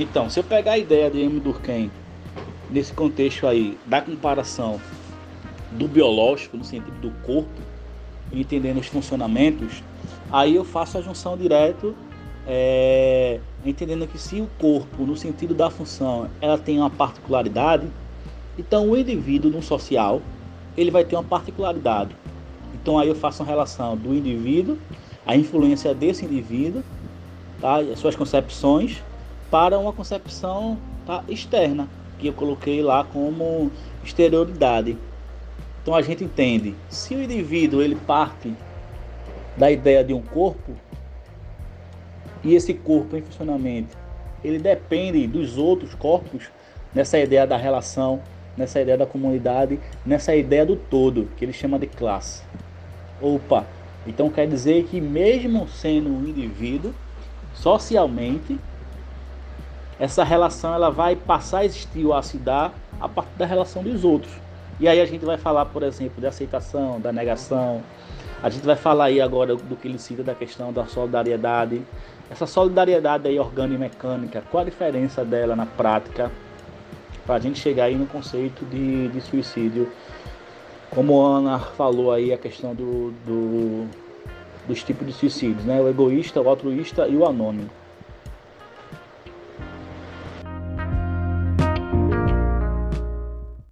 Então, se eu pegar a ideia de M. Durkheim nesse contexto aí da comparação do biológico no sentido do corpo, entendendo os funcionamentos, aí eu faço a junção direto, é, entendendo que se o corpo, no sentido da função, ela tem uma particularidade, então o indivíduo no social, ele vai ter uma particularidade. Então aí eu faço uma relação do indivíduo, a influência desse indivíduo, tá, as suas concepções, para uma concepção tá, externa, que eu coloquei lá como exterioridade. Então a gente entende, se o indivíduo ele parte da ideia de um corpo e esse corpo em funcionamento, ele depende dos outros corpos nessa ideia da relação, nessa ideia da comunidade, nessa ideia do todo, que ele chama de classe. Opa, então quer dizer que mesmo sendo um indivíduo, socialmente, essa relação ela vai passar a existir ou a se dar a partir da relação dos outros. E aí a gente vai falar, por exemplo, de aceitação, da negação. A gente vai falar aí agora do que ele cita da questão da solidariedade. Essa solidariedade aí orgânico-mecânica, qual a diferença dela na prática para a gente chegar aí no conceito de, de suicídio? Como a Ana falou aí, a questão do, do, dos tipos de suicídios, né? O egoísta, o altruísta e o anônimo.